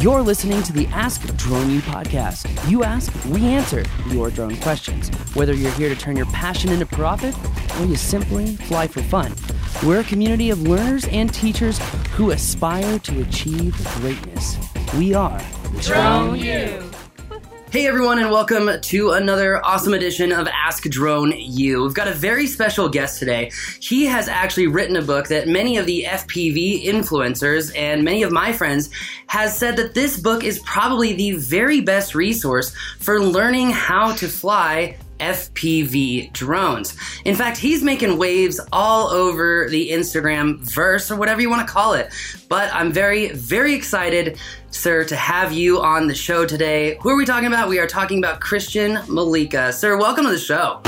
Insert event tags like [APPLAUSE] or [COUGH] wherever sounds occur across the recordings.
You're listening to the Ask Drone U podcast. You ask, we answer your drone questions. Whether you're here to turn your passion into profit or you simply fly for fun, we're a community of learners and teachers who aspire to achieve greatness. We are Drone U. Hey everyone, and welcome to another awesome edition of Ask Drone U. We've got a very special guest today. He has actually written a book that many of the FPV influencers and many of my friends has said that this book is probably the very best resource for learning how to fly FPV drones. In fact, he's making waves all over the Instagram verse or whatever you want to call it. But I'm very, very excited, sir, to have you on the show today. Who are we talking about? We are talking about Christian Mollica. Sir, welcome to the show.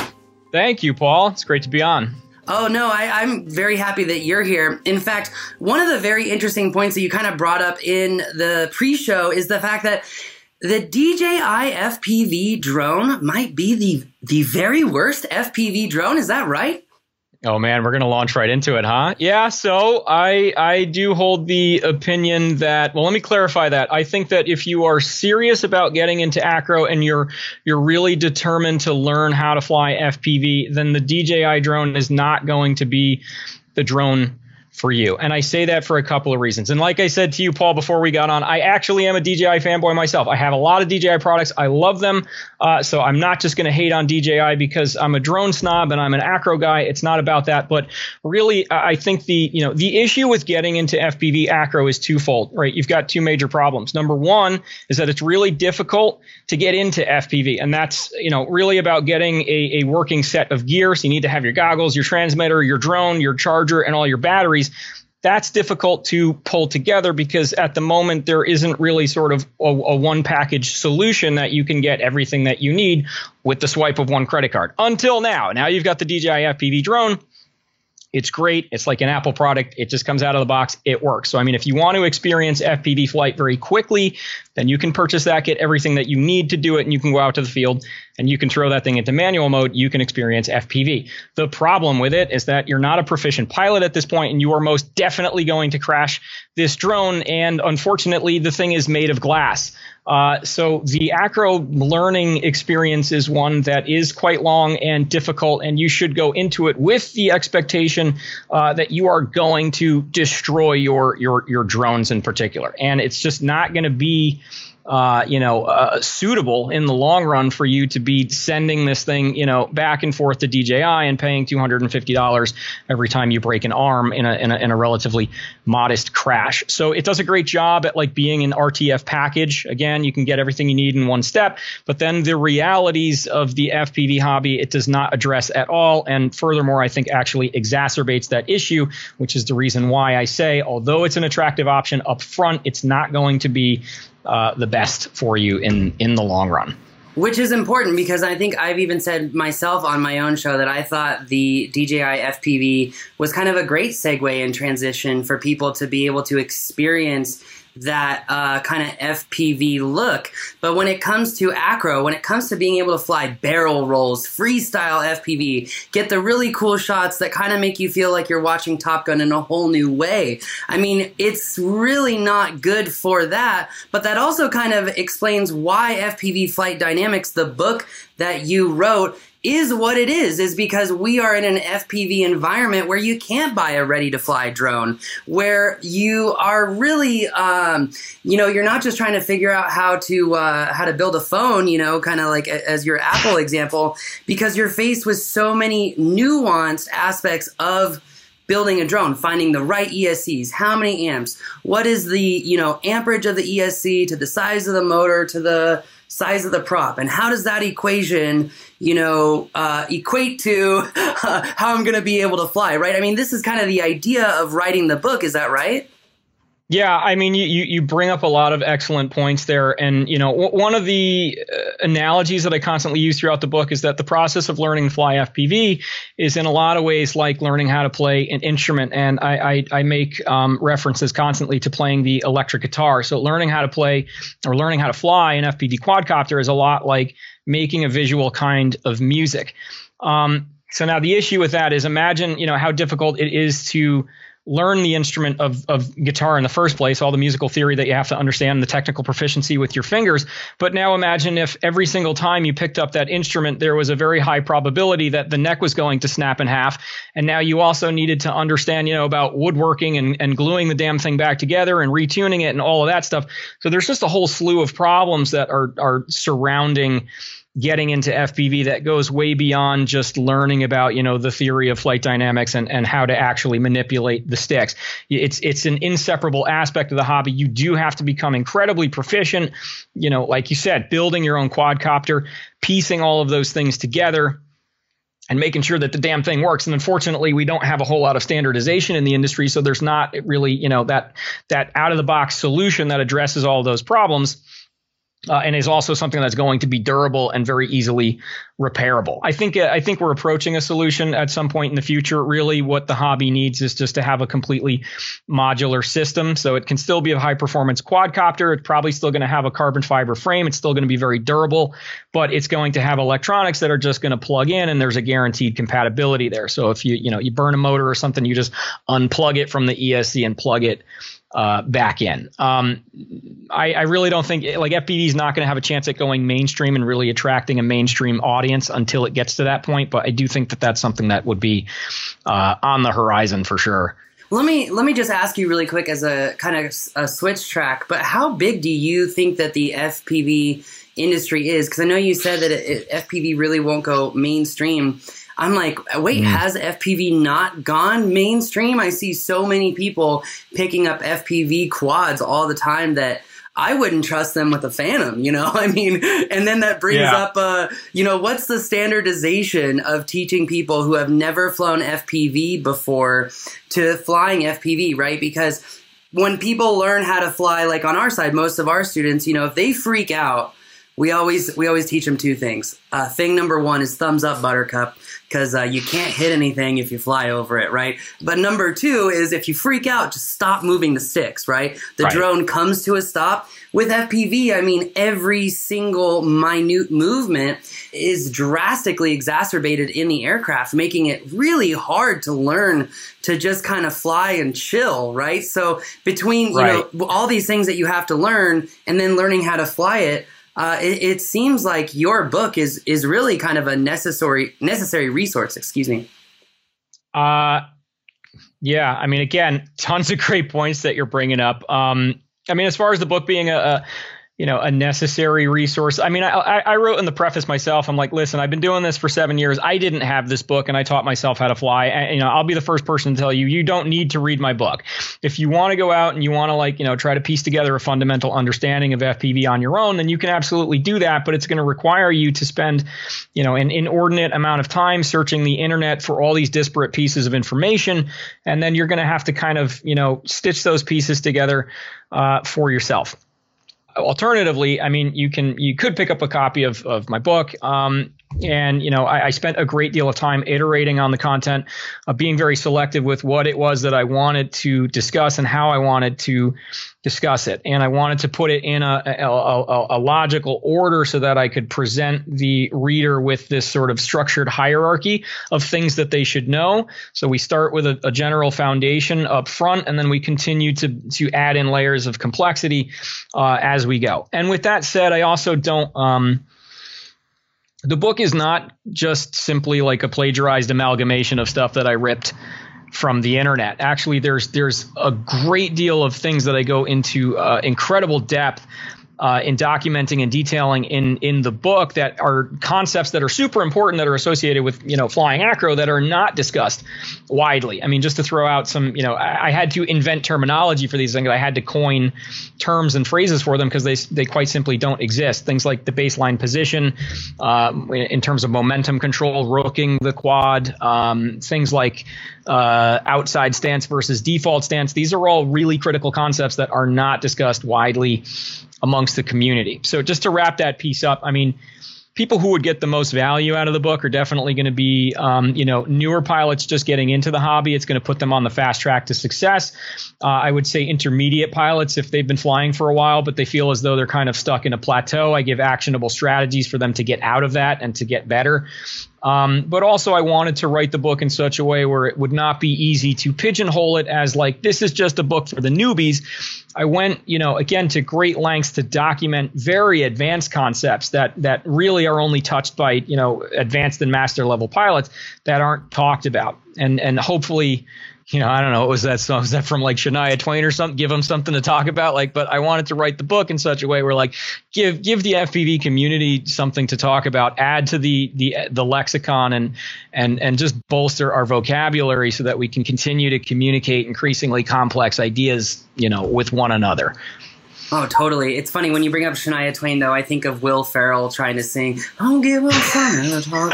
Thank you, Paul. It's great to be on. Oh, no, I, am very happy that you're here. In fact, one of the very interesting points that you kind of brought up in the pre show is the fact that the DJI FPV drone might be the the very worst FPV drone. Is that right? Oh man, we're gonna launch right into it, huh? Yeah. So I I do hold the opinion that well, let me clarify that. I think that if you are serious about getting into acro and you're you're really determined to learn how to fly FPV, then the DJI drone is not going to be the drone for you. And I say that for a couple of reasons. And like I said to you, Paul, before we got on, I actually am a DJI fanboy myself. I have a lot of DJI products. I love them. Uh, so I'm not just going to hate on DJI because I'm a drone snob and I'm an acro guy. It's not about that. But really, I think the you know the issue with getting into FPV acro is twofold, right? You've got two major problems. Number one is that it's really difficult to get into FPV, and that's you know really about getting a, a working set of gear. So you need to have your goggles, your transmitter, your drone, your charger, and all your batteries that's difficult to pull together because at the moment there isn't really sort of a, a, one package solution that you can get everything that you need with the swipe of one credit card. Until now. Now you've got the DJI FPV drone. It's great. It's like an Apple product. It just comes out of the box. It works. So, I mean, if you want to experience FPV flight very quickly, then you can purchase that, get everything that you need to do it, and you can go out to the field and you can throw that thing into manual mode. You can experience FPV. The problem with it is that you're not a proficient pilot at this point, and you are most definitely going to crash this drone. And unfortunately, the thing is made of glass. Uh, so the acro learning experience is one that is quite long and difficult, and you should go into it with the expectation uh, that you are going to destroy your your your drones in particular, and it's just not going to be uh, you know, uh, suitable in the long run for you to be sending this thing, you know, back and forth to DJI and paying $250 every time you break an arm in a, in a, in a relatively modest crash. So it does a great job at like being an RTF package. Again, you can get everything you need in one step, but then the realities of the FPV hobby, it does not address at all. And furthermore, I think actually exacerbates that issue, which is the reason why I say, although it's an attractive option up front, it's not going to be uh, the best for you in in the long run. Which is important because I think I've even said myself on my own show that I thought the DJI FPV was kind of a great segue and transition for people to be able to experience that uh, kind of FPV look. But when it comes to acro, when it comes to being able to fly barrel rolls, freestyle FPV, get the really cool shots that kind of make you feel like you're watching Top Gun in a whole new way. I mean, it's really not good for that, but that also kind of explains why FPV Flight Dynamics, the book that you wrote, is what it is, is because we are in an FPV environment where you can't buy a ready to fly drone, where you are really, um, you know, you're not just trying to figure out how to, uh, how to build a phone, you know, kind of like as your Apple example, because you're faced with so many nuanced aspects of building a drone, finding the right ESCs, how many amps, what is the, you know, amperage of the ESC to the size of the motor to the size of the prop, and how does that equation, you know, uh, equate to [LAUGHS] uh, how I'm going to be able to fly, right? I mean, this is kind of the idea of writing the book. Is that right? Yeah, I mean, you, you bring up a lot of excellent points there. And, you know, w- one of the uh, analogies that I constantly use throughout the book is that the process of learning to fly FPV is in a lot of ways like learning how to play an instrument. And I, I, I make um, references constantly to playing the electric guitar. So learning how to play or learning how to fly an FPV quadcopter is a lot like making a visual kind of music. Um, so now the issue with that is imagine, you know, how difficult it is to learn the instrument of, of guitar in the first place, all the musical theory that you have to understand, the technical proficiency with your fingers. But now imagine if every single time you picked up that instrument, there was a very high probability that the neck was going to snap in half. And now you also needed to understand, you know, about woodworking and, and gluing the damn thing back together and retuning it and all of that stuff. So there's just a whole slew of problems that are, are surrounding getting into FPV that goes way beyond just learning about you know the theory of flight dynamics and, and how to actually manipulate the sticks. It's it's an inseparable aspect of the hobby. You do have to become incredibly proficient. You know, like you said, building your own quadcopter, piecing all of those things together. And making sure that the damn thing works. And unfortunately, we don't have a whole lot of standardization in the industry, so there's not really, you know, that that out of the box solution that addresses all those problems uh, and is also something that's going to be durable and very easily repairable. I think uh, I think we're approaching a solution at some point in the future. Really, what the hobby needs is just to have a completely modular system, so it can still be a high performance quadcopter. It's probably still going to have a carbon fiber frame. It's still going to be very durable, but it's going to have electronics that are just going to plug in, and there's a guaranteed compatibility there. So if you you know you burn a motor or something, you just unplug it from the ESC and plug it uh, back in. Um, I, I, really don't think like FPV is not going to have a chance at going mainstream and really attracting a mainstream audience until it gets to that point. But I do think that that's something that would be uh, on the horizon for sure. Let me let me just ask you really quick as a kind of a switch track. But how big do you think that the FPV industry is? Because I know you said that it, it, FPV really won't go mainstream. I'm like, wait, mm. has FPV not gone mainstream? I see so many people picking up FPV quads all the time that I wouldn't trust them with a Phantom, you know? [LAUGHS] I mean, and then that brings yeah. up, uh, you know, what's the standardization of teaching people who have never flown FPV before to flying FPV, right? Because when people learn how to fly, like on our side, most of our students, you know, if they freak out, we always we always teach them two things. Uh, thing number one is thumbs up, Buttercup because uh, you can't hit anything if you fly over it, right? But number two is if you freak out, just stop moving the sticks, right? The right. drone comes to a stop. With FPV, I mean, every single minute movement is drastically exacerbated in the aircraft, making it really hard to learn to just kind of fly and chill, right? So between, you right. know, all these things that you have to learn and then learning how to fly it, uh, it, it, seems like your book is is really kind of a necessary necessary resource. Excuse me. Uh, yeah. I mean, again, tons of great points that you're bringing up. Um, I mean, as far as the book being a, a you know a necessary resource. I mean I, I wrote in the preface myself i'm like listen i've been doing this for seven years. I didn't have this book and i taught myself how to fly. And, you know i'll be the first person to tell you you don't need to read my book. If you want to go out and you want to like you know try to piece together a fundamental understanding of fpv on your own then you can absolutely do that but it's going to require you to spend you know an inordinate amount of time searching the internet for all these disparate pieces of information and then you're going to have to kind of you know stitch those pieces together uh, for yourself alternatively, I mean, you can you could pick up a copy of, of my book. Um, and you know, I, I, spent a great deal of time iterating on the content, uh, being very selective with what it was that I wanted to discuss and how I wanted to discuss it. And I wanted to put it in a, a, a, a logical order so that I could present the reader with this sort of structured hierarchy of things that they should know. So we start with a, general foundation up front, and then we continue to to add in layers of complexity uh, as we go. And with that said, I also don't. Um, the book is not just simply like a plagiarized amalgamation of stuff that I ripped from the internet. Actually, there's there's a great deal of things that I go into uh, incredible depth uh, in documenting and detailing in in the book that are concepts that are super important that are associated with you know flying acro that are not discussed widely. I mean, just to throw out some, you know, I, I had to invent terminology for these things. I had to coin terms and phrases for them because they they quite simply don't exist. Things like the baseline position, uh, in terms of momentum control, rooking the quad, um, things like uh, outside stance versus default stance. These are all really critical concepts that are not discussed widely amongst the community. So just to wrap that piece up, I mean, people who would get the most value out of the book are definitely going to be, um, you know, newer pilots just getting into the hobby. It's going to put them on the fast track to success. Uh, I would say intermediate pilots, if they've been flying for a while, but they feel as though they're kind of stuck in a plateau, I give actionable strategies for them to get out of that and to get better. Um, but also, I wanted to write the book in such a way where it would not be easy to pigeonhole it as like this is just a book for the newbies. I went, you know, again to great lengths to document very advanced concepts that that really are only touched by, you know, advanced and master level pilots that aren't talked about. And and hopefully you know, I don't know, what was that song? Was that from like Shania Twain or something? Give them something to talk about. Like, but I wanted to write the book in such a way where like give give the FPV community something to talk about, add to the the the lexicon and and and just bolster our vocabulary so that we can continue to communicate increasingly complex ideas, you know, with one another. Oh, totally. It's funny when you bring up Shania Twain, though. I think of Will Ferrell trying to sing "I'll give him something to talk.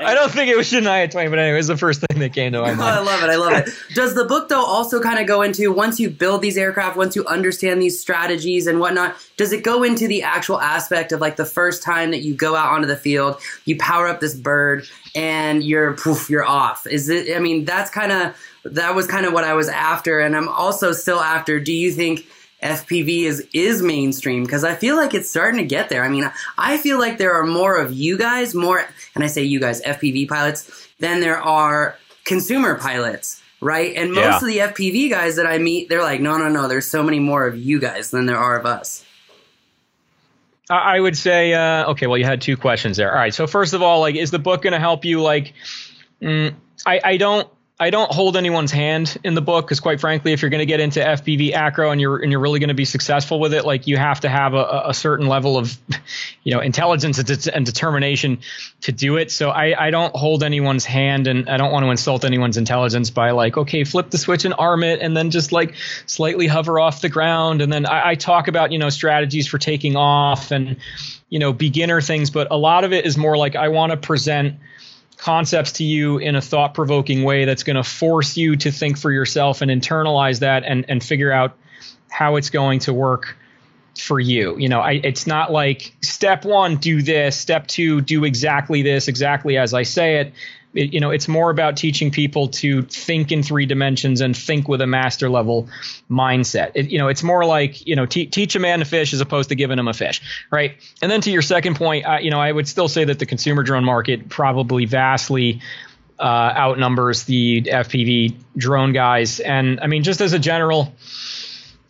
I don't think it was Shania Twain, but anyway, it was the first thing that came to my [LAUGHS] mind. I love it. I love it. Does the book though also kind of go into once you build these aircraft, once you understand these strategies and whatnot? Does it go into the actual aspect of like the first time that you go out onto the field, you power up this bird, and you're poof, you're off? Is it? I mean, that's kind of that was kind of what I was after, and I'm also still after. Do you think? FPV is is mainstream because I feel like it's starting to get there. I mean, I feel like there are more of you guys, more, and I say you guys, FPV pilots, than there are consumer pilots, right? And most yeah. of the FPV guys that I meet, they're like, no, no, no, there's so many more of you guys than there are of us. I would say, uh, okay, well, you had two questions there. All right, so first of all, like, is the book going to help you? Like, mm, I, I don't I don't hold anyone's hand in the book because, quite frankly, if you're going to get into FPV acro and you're and you're really going to be successful with it, like you have to have a, a certain level of, you know, intelligence and determination to do it. So I, I don't hold anyone's hand, and I don't want to insult anyone's intelligence by like, okay, flip the switch and arm it, and then just like slightly hover off the ground, and then I, I talk about you know strategies for taking off and you know beginner things, but a lot of it is more like I want to present concepts to you in a thought provoking way that's going to force you to think for yourself and internalize that and, and figure out how it's going to work for you. You know, I, it's not like step one, do this, step two, do exactly this, exactly as I say it it, you know, it's more about teaching people to think in three dimensions and think with a master level mindset. It, you know, it's more like you know, te- teach a man to fish as opposed to giving him a fish, right? And then to your second point, uh, you know, I would still say that the consumer drone market probably vastly uh, outnumbers the FPV drone guys. And I mean, just as a general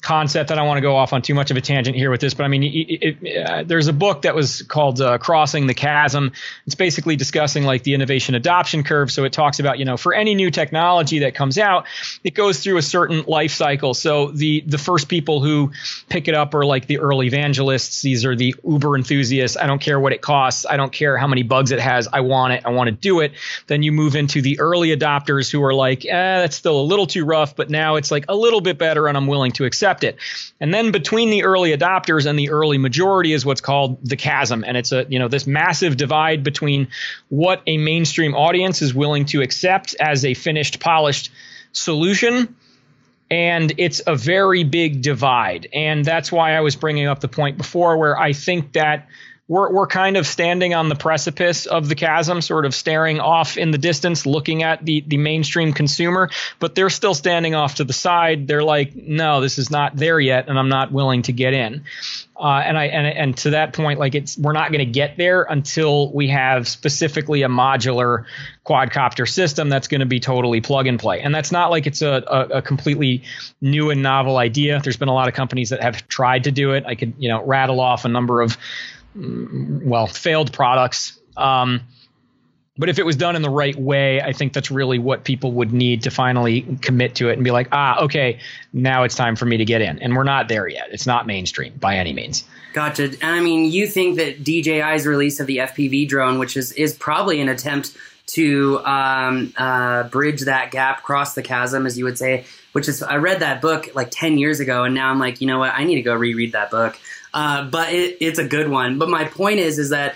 concept. I don't want to go off on too much of a tangent here with this, but I mean, it, it, uh, there's a book that was called uh, "Crossing the Chasm." It's basically discussing like the innovation adoption curve. So it talks about you know for any new technology that comes out, it goes through a certain life cycle. So the the first people who pick it up are like the early evangelists. These are the uber enthusiasts. I don't care what it costs. I don't care how many bugs it has. I want it. I want to do it. Then you move into the early adopters who are like, eh, that's still a little too rough, but now it's like a little bit better, and I'm willing to accept accept it. And then between the early adopters and the early majority is what's called the chasm. And it's a, you know, this massive divide between what a mainstream audience is willing to accept as a finished, polished solution and it's a very big divide and that's why i was bringing up the point before where i think that we're, we're kind of standing on the precipice of the chasm, sort of staring off in the distance, looking at the, the mainstream consumer, but they're still standing off to the side. They're like, no, this is not there yet, and I'm not willing to get in. Uh, and I and and to that point, like it's we're not going to get there until we have specifically a modular quadcopter system that's going to be totally plug and play. And that's not like it's a, a, a, completely new and novel idea. There's been a lot of companies that have tried to do it. I could you know rattle off a number of well, failed products. Um, but if it was done in the right way, I think that's really what people would need to finally commit to it and be like, ah, okay, now it's time for me to get in. And we're not there yet. It's not mainstream by any means. Gotcha. I mean, you think that DJI's release of the FPV drone, which is is probably an attempt to um, uh, bridge that gap, cross the chasm, as you would say. Which is, I read that book like ten years ago, and now I'm like, you know what? I need to go reread that book. Uh, but it, it's a good one. But my point is, is that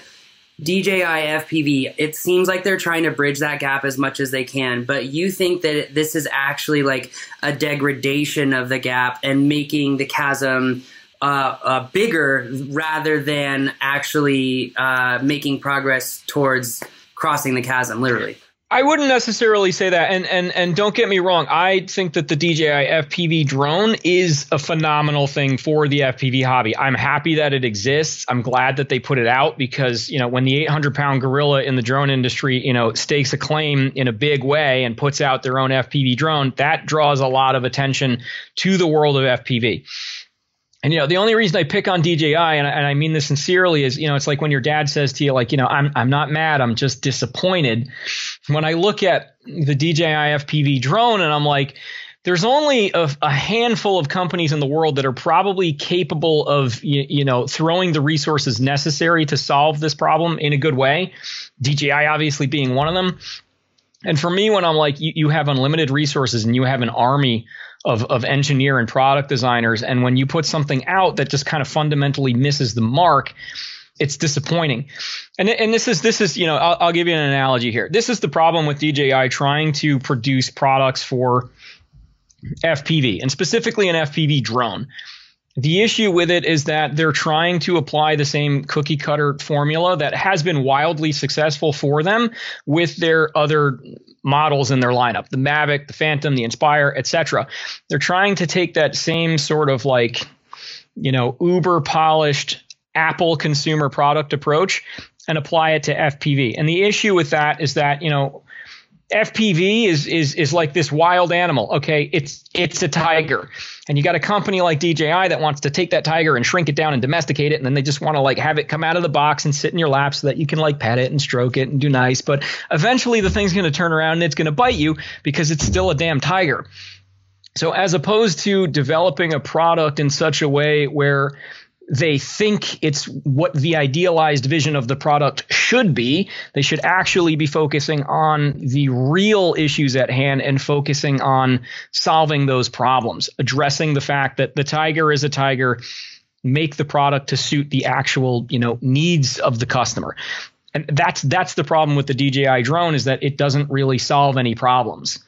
DJI FPV, it seems like they're trying to bridge that gap as much as they can. But you think that this is actually like a degradation of the gap and making the chasm uh, uh, bigger rather than actually uh, making progress towards crossing the chasm, literally. I wouldn't necessarily say that, and and and don't get me wrong. I think that the DJI FPV drone is a phenomenal thing for the FPV hobby. I'm happy that it exists. I'm glad that they put it out because you know when the 800 pound gorilla in the drone industry, you know, stakes a claim in a big way and puts out their own FPV drone, that draws a lot of attention to the world of FPV. And you know, the only reason I pick on DJI, and I, and I, mean this sincerely, is you know, it's like when your dad says to you, like, you know, I'm I'm not mad, I'm just disappointed. When I look at the DJI FPV drone, and I'm like, there's only a, a handful of companies in the world that are probably capable of you, you know throwing the resources necessary to solve this problem in a good way. DJI obviously being one of them. And for me, when I'm like, you, you have unlimited resources and you have an army of, of engineer and product designers. And when you put something out that just kind of fundamentally misses the mark, it's disappointing. And, and this is this is you know I'll, I'll give you an analogy here. This is the problem with DJI trying to produce products for FPV and specifically an FPV drone. The issue with it is that they're trying to apply the same cookie cutter formula that has been wildly successful for them with their other models in their lineup the Mavic, the Phantom, the Inspire, etc. They're trying to take that same sort of like, you know, uber polished Apple consumer product approach and apply it to FPV. And the issue with that is that, you know, FPV is is is like this wild animal. Okay, it's it's a tiger, and you got a company like DJI that wants to take that tiger and shrink it down and domesticate it, and then they just want to like have it come out of the box and sit in your lap so that you can like pet it and stroke it and do nice. But eventually, the thing's going to turn around and it's going to bite you because it's still a damn tiger. So as opposed to developing a product in such a way where they think it's what the idealized vision of the product should be. They should actually be focusing on the real issues at hand and focusing on solving those problems, addressing the fact that the tiger is a tiger, make the product to suit the actual, you know, needs of the customer. And that's that's the problem with the DJI drone is that it doesn't really solve any problems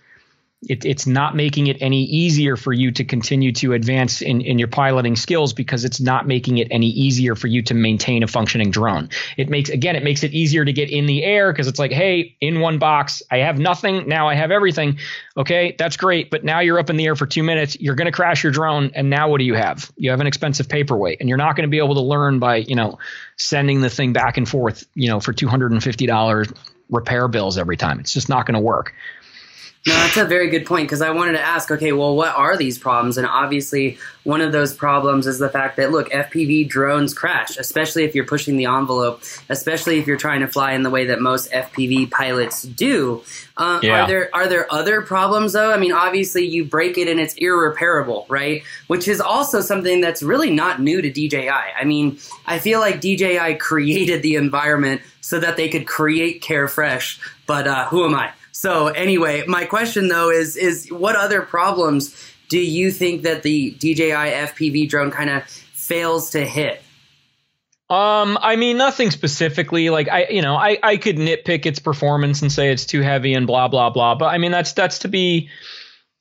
it, it's not making it any easier for you to continue to advance in, in your piloting skills because it's not making it any easier for you to maintain a functioning drone. It makes, again, it makes it easier to get in the air because it's like, hey, in one box, I have nothing. Now I have everything. Okay, that's great. But now you're up in the air for two minutes. You're going to crash your drone. And now what do you have? You have an expensive paperweight and you're not going to be able to learn by, you know, sending the thing back and forth, you know, for $250 repair bills every time. It's just not going to work. No, that's a very good point because I wanted to ask, okay, well, what are these problems? And obviously, one of those problems is the fact that, look, FPV drones crash, especially if you're pushing the envelope, especially if you're trying to fly in the way that most FPV pilots do. Uh, yeah. Are there are there other problems though? I mean, obviously, you break it and it's irreparable, right? Which is also something that's really not new to DJI. I mean, I feel like DJI created the environment so that they could create Care Refresh, but uh, who am I? So anyway, my question though is is what other problems do you think that the DJI FPV drone kind of fails to hit? Um, I mean, nothing specifically. Like I, you know, I, I could nitpick its performance and say it's too heavy and blah blah blah. But I mean, that's that's to be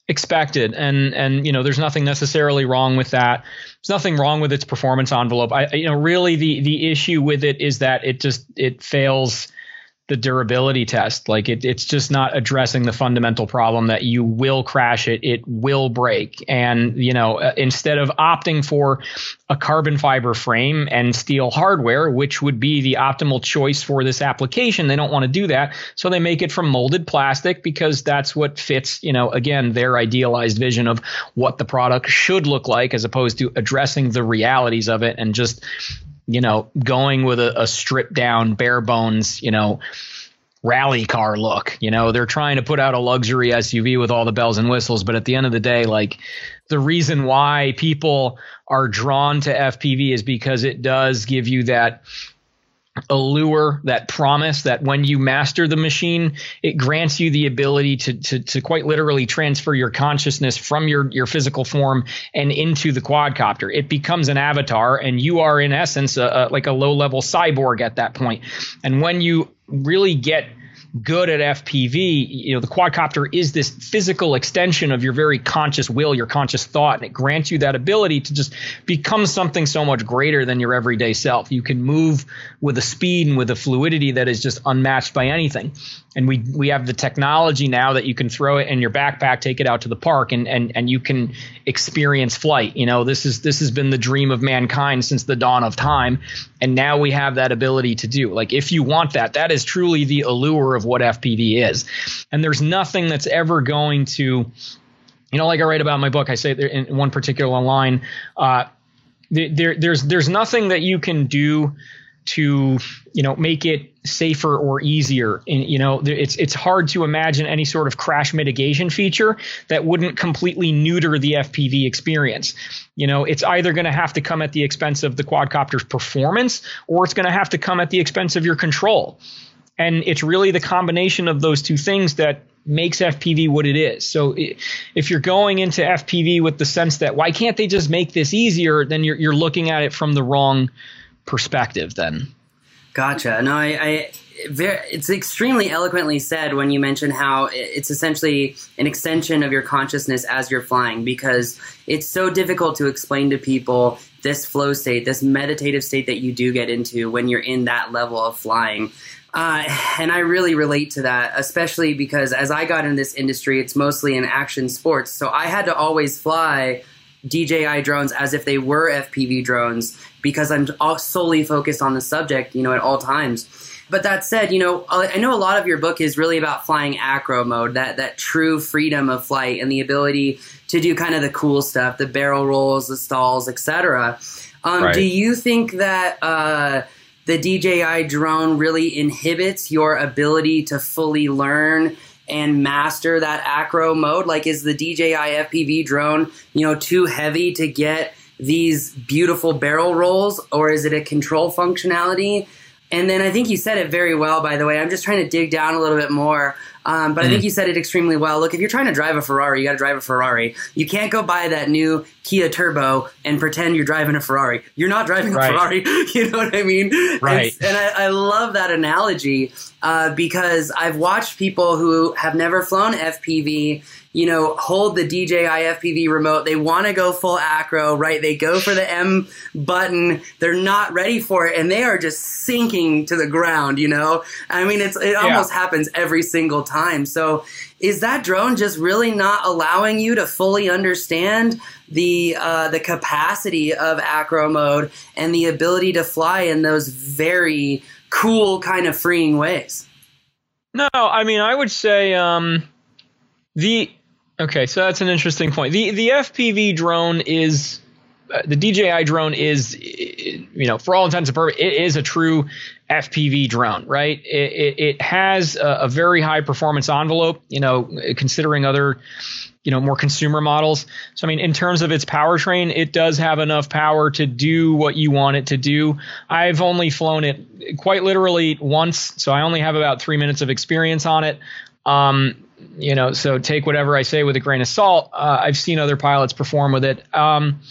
expected, and and you know, there's nothing necessarily wrong with that. There's nothing wrong with its performance envelope. I, you know, really the the issue with it is that it just it fails the durability test. Like it, it's just not addressing the fundamental problem that you will crash it, it will break. And, you know, uh, instead of opting for a carbon fiber frame and steel hardware, which would be the optimal choice for this application, they don't want to do that. So they make it from molded plastic because that's what fits, you know, again, their idealized vision of what the product should look like as opposed to addressing the realities of it and just you know, going with a, a stripped down, bare bones, you know, rally car look. You know, they're trying to put out a luxury SUV with all the bells and whistles, but at the end of the day, like the reason why people are drawn to FPV is because it does give you that allure, that promise that when you master the machine, it grants you the ability to, to, to quite literally transfer your consciousness from your, your physical form and into the quadcopter. It becomes an avatar, and you are in essence a, a, like a low level cyborg at that point. And when you really get good at FPV, you know, the quadcopter is this physical extension of your very conscious will, your conscious thought, and it grants you that ability to just become something so much greater than your everyday self. You can move with a speed and with a fluidity that is just unmatched by anything. And we we have the technology now that you can throw it in your backpack, take it out to the park, and and and you can experience flight. You know, this is this has been the dream of mankind since the dawn of time, and now we have that ability to do. Like if you want that, that is truly the allure of what FPV is. And there's nothing that's ever going to you know, like I write about in my book, I say in one particular line, uh, there, there's there's nothing that you can do to you know make it safer or easier. And you know it's it's hard to imagine any sort of crash mitigation feature that wouldn't completely neuter the FPV experience. You know it's either going to have to come at the expense of the quadcopter's performance or it's going to have to come at the expense of your control and it's really the combination of those two things that makes FPV what it is. So if you're going into FPV with the sense that why can't they just make this easier, then you're you're looking at it from the wrong perspective then. Gotcha. No, I, I it's extremely eloquently said when you mention how it's essentially an extension of your consciousness as you're flying because it's so difficult to explain to people this flow state, this meditative state that you do get into when you're in that level of flying. Uh, and I really relate to that, especially because as I got in this industry, it's mostly in action sports. So I had to always fly DJI drones as if they were FPV drones because I'm solely focused on the subject, you know, at all times. But that said, you know, I know a lot of your book is really about flying acro mode, that that true freedom of flight and the ability to do kind of the cool stuff, the barrel rolls, the stalls, etc. Um, right. Do you think that uh, the DJI drone really inhibits your ability to fully learn and master that acro mode? Like, is the DJI FPV drone, you know, too heavy to get these beautiful barrel rolls, or is it a control functionality? And then I think you said it very well, by the way. I'm just trying to dig down a little bit more. Um, but mm. I think mm. you said it extremely well. Look, if you're trying to drive a Ferrari, you got to drive a Ferrari. You can't go buy that new Kia Turbo and pretend you're driving a Ferrari. You're not driving right. a Ferrari. [LAUGHS] you know what I mean? Right. And, and I, I, love that analogy uh, because I've watched people who have never flown FPV you know, hold the DJI FPV remote. They want to go full acro, right? They go for the M button. They're not ready for it, and they are just sinking to the ground. You know, I mean, it's it almost yeah. happens every single time. So, is that drone just really not allowing you to fully understand the uh, the capacity of acro mode and the ability to fly in those very cool kind of freeing ways? No, I mean, I would say um, the Okay, so that's an interesting point. The the FPV drone is uh, the DJI drone is you know for all intents and purposes it is a true FPV drone, right? It, it, it has a, a, very high performance envelope, you know, considering other you know more consumer models. So I mean, in terms of its powertrain, it does have enough power to do what you want it to do. I've only flown it quite literally once, so I only have about three minutes of experience on it. Um, you know, so take whatever I say with a grain of salt. Uh, I've seen other pilots perform with it. Um,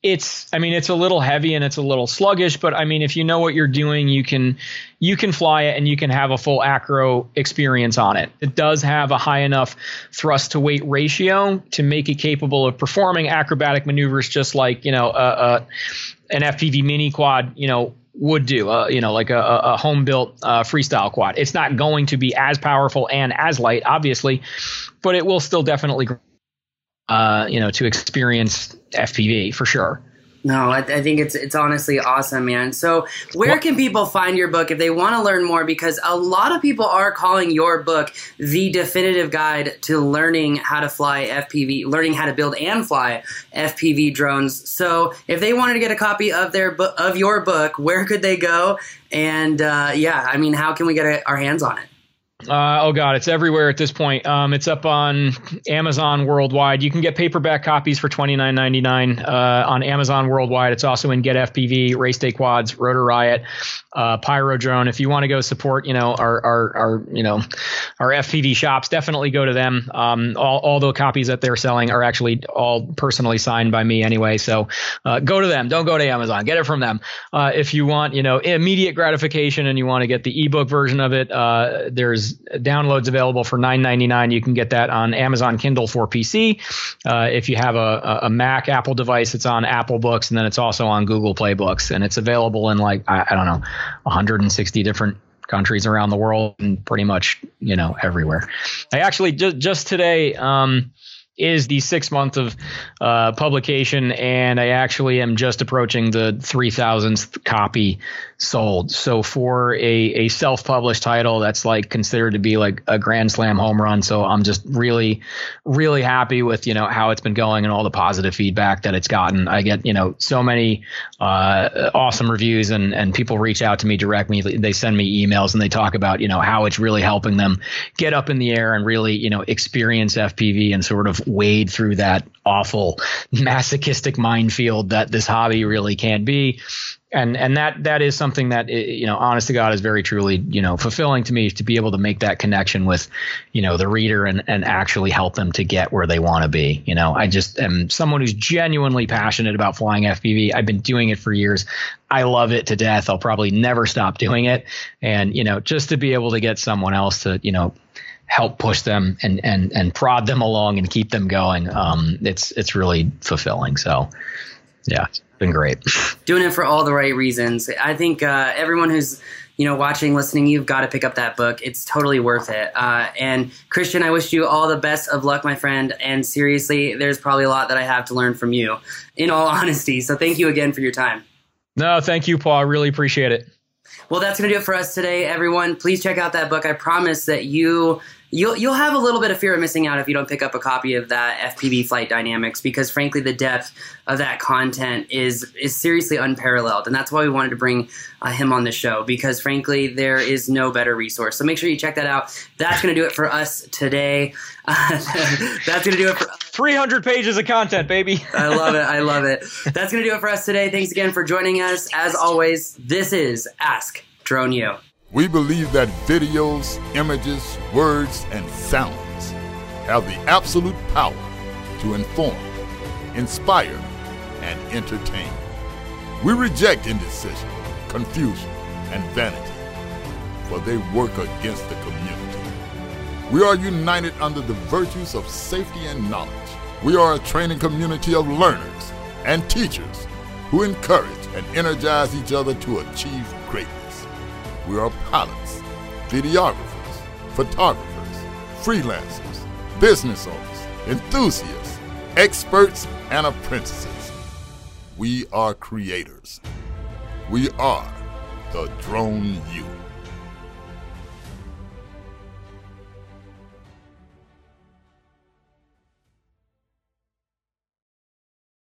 it's, I mean, it's a little heavy and it's a little sluggish, but I mean, if you know what you're doing, you can, you can fly it and you can have a full acro experience on it. It does have a high enough thrust to weight ratio to make it capable of performing acrobatic maneuvers, just like you know, uh, uh, an FPV mini quad, you know, would do, uh, you know, like a, a home built uh, freestyle quad. It's not going to be as powerful and as light, obviously, but it will still definitely, uh, you know, to experience FPV for sure. No, I, I, think it's it's honestly awesome, man. So, where can people find your book if they want to learn more? Because a lot of people are calling your book the definitive guide to learning how to fly FPV, learning how to build and fly FPV drones. So, if they wanted to get a copy of their book of your book, where could they go? And uh, yeah, I mean, how can we get a, our hands on it? Uh, oh god, it's everywhere at this point. Um, it's up on Amazon worldwide. You can get paperback copies for twenty nine ninety nine uh, on Amazon worldwide. It's also in Get FPV, Race Day Quads, Rotor Riot, uh, Pyro Drone. If you want to go support, you know our, our our you know our FPV shops, definitely go to them. Um, all all the copies that they're selling are actually all personally signed by me anyway. So uh, go to them. Don't go to Amazon. Get it from them. Uh, if you want, you know, immediate gratification and you want to get the ebook version of it, uh, there's downloads available for $9.99. You can get that on Amazon Kindle for PC. Uh, if you have a, a, Mac Apple device, it's on Apple Books, and then it's also on Google Play Books, and it's available in like I, I don't know, 160 different countries around the world and pretty much you know everywhere. I actually just just today. Um, is the six month of uh, publication, and I actually am just approaching the 3,000th copy sold. So for a, a self published title, that's like considered to be like a grand slam home run. So I'm just really, really happy with, you know, how it's been going and all the positive feedback that it's gotten. I get, you know, so many uh, awesome reviews and, and people reach out to me directly. They send me emails and they talk about, you know, how it's really helping them get up in the air and really, you know, experience FPV and sort of wade through that awful [LAUGHS] masochistic minefield that this hobby really can be and and that that is something that you know honest to god is very truly you know fulfilling to me to be able to make that connection with you know the reader and and actually help them to get where they want to be you know. I just am someone who's genuinely passionate about flying fpv i've been doing it for years. I love it to death. I'll probably never stop doing it. And you know just to be able to get someone else to you know help push them and and and prod them along and keep them going um it's it's really fulfilling. So yeah been great. Doing it for all the right reasons. I think uh, everyone who's you know watching, listening, you've got to pick up that book. It's totally worth it. Uh, and Christian, I wish you all the best of luck, my friend. And seriously, there's probably a lot that I have to learn from you. In all [LAUGHS] honesty, so thank you again for your time. No, thank you, Paul. I really appreciate it. Well, that's going to do it for us today, everyone. Please check out that book. I promise that you you'll you'll have a little bit of fear of missing out if you don't pick up a copy of that FPV Flight Dynamics because frankly the depth of that content is is seriously unparalleled. And that's why we wanted to bring uh, him on the show because frankly there is no better resource. So make sure you check that out. That's going to do it for us today. Uh, [LAUGHS] that's going to do it for 300 pages of content baby. [LAUGHS] I love it. I love it. That's going to do it for us today. Thanks again for joining us. As always this is Ask Drone U we believe that videos, images, words, and sounds have the absolute power to inform, inspire, and entertain. We reject indecision, confusion, and vanity, for they work against the community. We are united under the virtues of safety and knowledge. We are a training community of learners and teachers who encourage and energize each other to achieve. We are pilots, videographers, photographers, freelancers, business owners, enthusiasts, experts, and apprentices. We are creators. We are the Drone U.